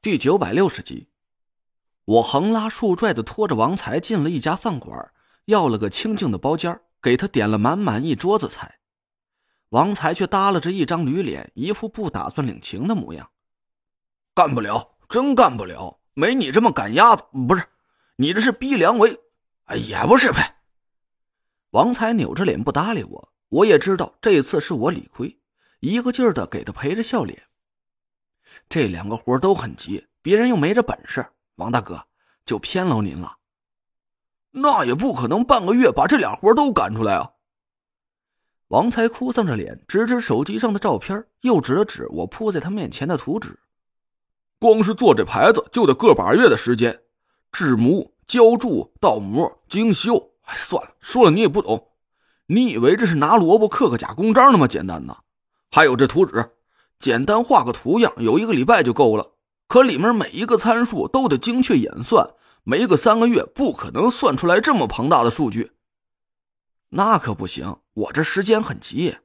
第九百六十集，我横拉竖拽的拖着王才进了一家饭馆，要了个清静的包间，给他点了满满一桌子菜。王才却耷拉着一张驴脸，一副不打算领情的模样。干不了，真干不了，没你这么赶鸭子，不是，你这是逼良为，哎，也不是呗。王才扭着脸不搭理我，我也知道这次是我理亏，一个劲儿的给他陪着笑脸。这两个活都很急，别人又没这本事，王大哥就偏劳您了。那也不可能半个月把这俩活都赶出来啊！王才哭丧着脸，指指手机上的照片，又指了指我铺在他面前的图纸。光是做这牌子就得个把月的时间，制模、浇铸、倒模、精修。哎，算了，说了你也不懂。你以为这是拿萝卜刻个假公章那么简单呢？还有这图纸。简单画个图样，有一个礼拜就够了。可里面每一个参数都得精确演算，没个三个月不可能算出来这么庞大的数据。那可不行，我这时间很急。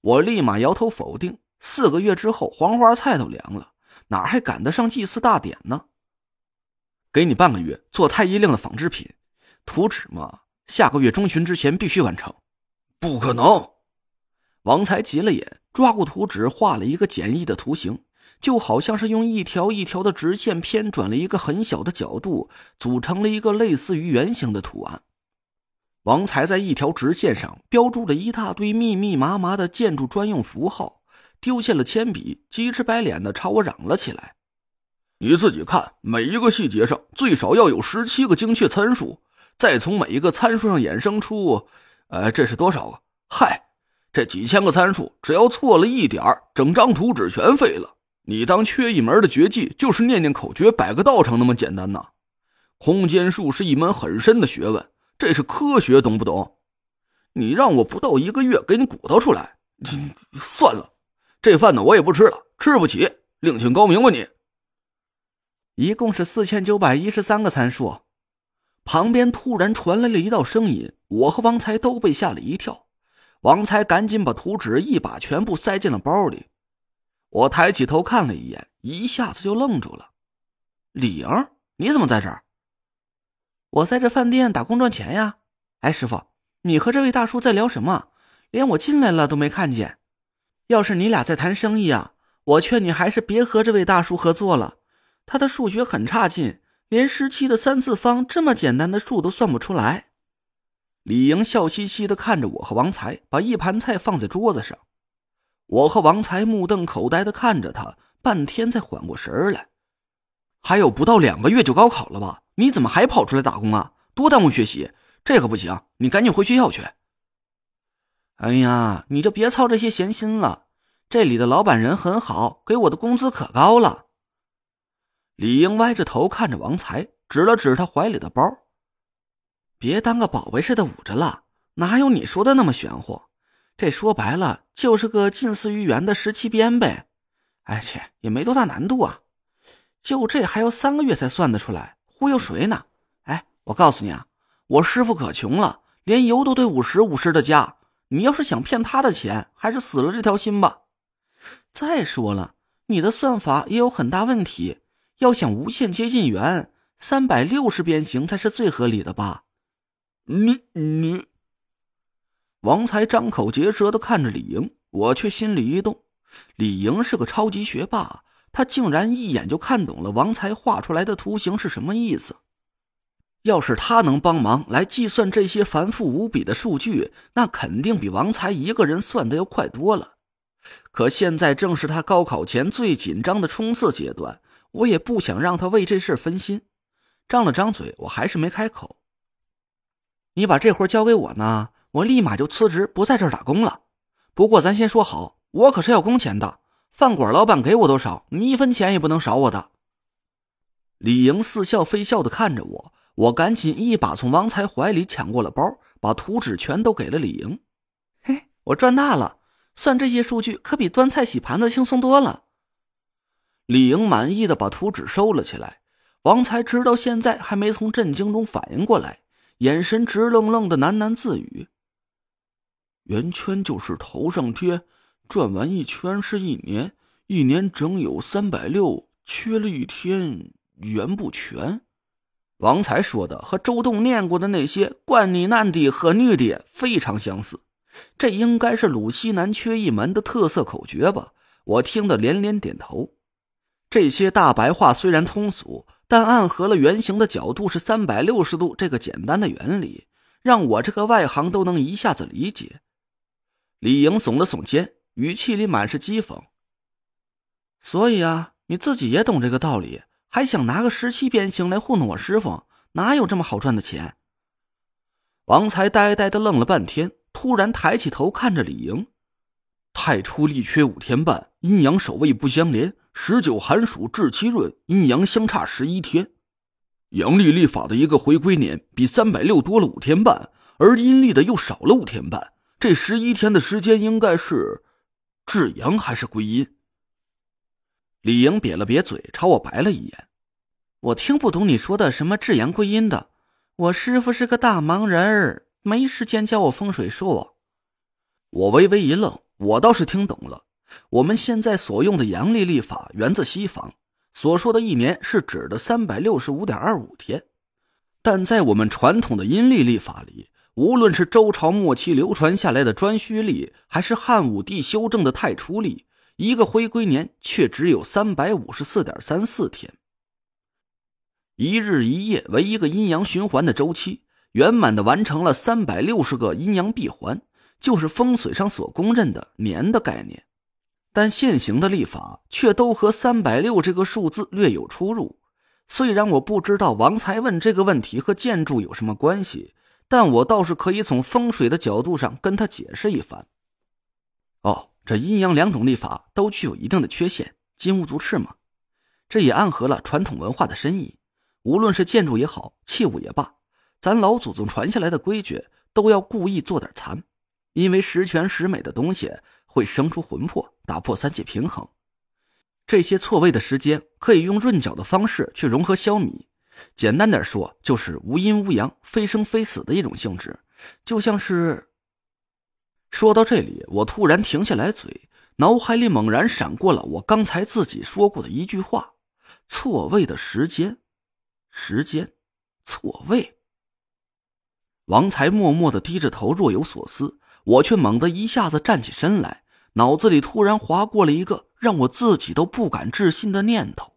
我立马摇头否定。四个月之后，黄花菜都凉了，哪还赶得上祭祀大典呢？给你半个月做太医令的仿制品，图纸嘛，下个月中旬之前必须完成。不可能！王才急了眼。抓过图纸，画了一个简易的图形，就好像是用一条一条的直线偏转了一个很小的角度，组成了一个类似于圆形的图案。王才在一条直线上标注了一大堆密密麻麻的建筑专用符号，丢下了铅笔，急赤白脸的朝我嚷了起来：“你自己看，每一个细节上最少要有十七个精确参数，再从每一个参数上衍生出……呃，这是多少个？嗨！”这几千个参数，只要错了一点整张图纸全废了。你当缺一门的绝技就是念念口诀、摆个道场那么简单呐？空间术是一门很深的学问，这是科学，懂不懂？你让我不到一个月给你鼓捣出来，算了，这饭呢我也不吃了，吃不起，另请高明吧你。一共是四千九百一十三个参数。旁边突然传来了一道声音，我和王才都被吓了一跳。王才赶紧把图纸一把全部塞进了包里。我抬起头看了一眼，一下子就愣住了。李莹，你怎么在这儿？我在这饭店打工赚钱呀。哎，师傅，你和这位大叔在聊什么？连我进来了都没看见。要是你俩在谈生意啊，我劝你还是别和这位大叔合作了。他的数学很差劲，连十七的三次方这么简单的数都算不出来。李莹笑嘻嘻的看着我和王才，把一盘菜放在桌子上。我和王才目瞪口呆的看着他，半天才缓过神来。还有不到两个月就高考了吧？你怎么还跑出来打工啊？多耽误学习！这可不行，你赶紧回学校去。哎呀，你就别操这些闲心了。这里的老板人很好，给我的工资可高了。李英歪着头看着王才，指了指他怀里的包。别当个宝贝似的捂着了，哪有你说的那么玄乎？这说白了就是个近似于圆的十七边呗。而且也没多大难度啊，就这还要三个月才算得出来，忽悠谁呢？哎，我告诉你啊，我师傅可穷了，连油都得五十五十的加。你要是想骗他的钱，还是死了这条心吧。再说了，你的算法也有很大问题，要想无限接近圆，三百六十边形才是最合理的吧？你你，王才张口结舌的看着李莹，我却心里一动。李莹是个超级学霸，他竟然一眼就看懂了王才画出来的图形是什么意思。要是他能帮忙来计算这些繁复无比的数据，那肯定比王才一个人算的要快多了。可现在正是他高考前最紧张的冲刺阶段，我也不想让他为这事分心。张了张嘴，我还是没开口。你把这活交给我呢，我立马就辞职，不在这儿打工了。不过咱先说好，我可是要工钱的。饭馆老板给我多少，你一分钱也不能少我的。李莹似笑非笑的看着我，我赶紧一把从王才怀里抢过了包，把图纸全都给了李莹。嘿，我赚大了，算这些数据可比端菜洗盘子轻松多了。李莹满意的把图纸收了起来，王才直到现在还没从震惊中反应过来。眼神直愣愣的喃喃自语：“圆圈就是头上贴，转完一圈是一年，一年整有三百六，缺了一天，圆不全。王才说的和周栋念过的那些“冠你男的和女的”非常相似，这应该是鲁西南缺一门的特色口诀吧？我听得连连点头。这些大白话虽然通俗，但暗合了圆形的角度是三百六十度这个简单的原理，让我这个外行都能一下子理解。李莹耸了耸肩，语气里满是讥讽：“所以啊，你自己也懂这个道理。”还想拿个十七边形来糊弄我师傅？哪有这么好赚的钱？王才呆呆的愣了半天，突然抬起头看着李莹：“太初力缺五天半，阴阳守卫不相连。十九寒暑至七闰，阴阳相差十一天。阳历历法的一个回归年比三百六多了五天半，而阴历的又少了五天半。这十一天的时间应该是至阳还是归阴？”李莹瘪了瘪嘴，朝我白了一眼。我听不懂你说的什么至阳归阴的。我师傅是个大忙人儿，没时间教我风水术。我微微一愣，我倒是听懂了。我们现在所用的阳历历法源自西方，所说的一年是指的三百六十五点二五天。但在我们传统的阴历历法里，无论是周朝末期流传下来的颛顼历，还是汉武帝修正的太初历。一个回归年却只有三百五十四点三四天，一日一夜为一个阴阳循环的周期，圆满的完成了三百六十个阴阳闭环，就是风水上所公认的年的概念。但现行的历法却都和三百六这个数字略有出入。虽然我不知道王才问这个问题和建筑有什么关系，但我倒是可以从风水的角度上跟他解释一番。哦。这阴阳两种历法都具有一定的缺陷，金无足赤嘛。这也暗合了传统文化的深意。无论是建筑也好，器物也罢，咱老祖宗传下来的规矩都要故意做点残，因为十全十美的东西会生出魂魄，打破三界平衡。这些错位的时间可以用润角的方式去融合消弭。简单点说，就是无阴无阳、非生非死的一种性质，就像是。说到这里，我突然停下来，嘴脑海里猛然闪过了我刚才自己说过的一句话：“错位的时间，时间，错位。”王才默默的低着头，若有所思。我却猛地一下子站起身来，脑子里突然划过了一个让我自己都不敢置信的念头。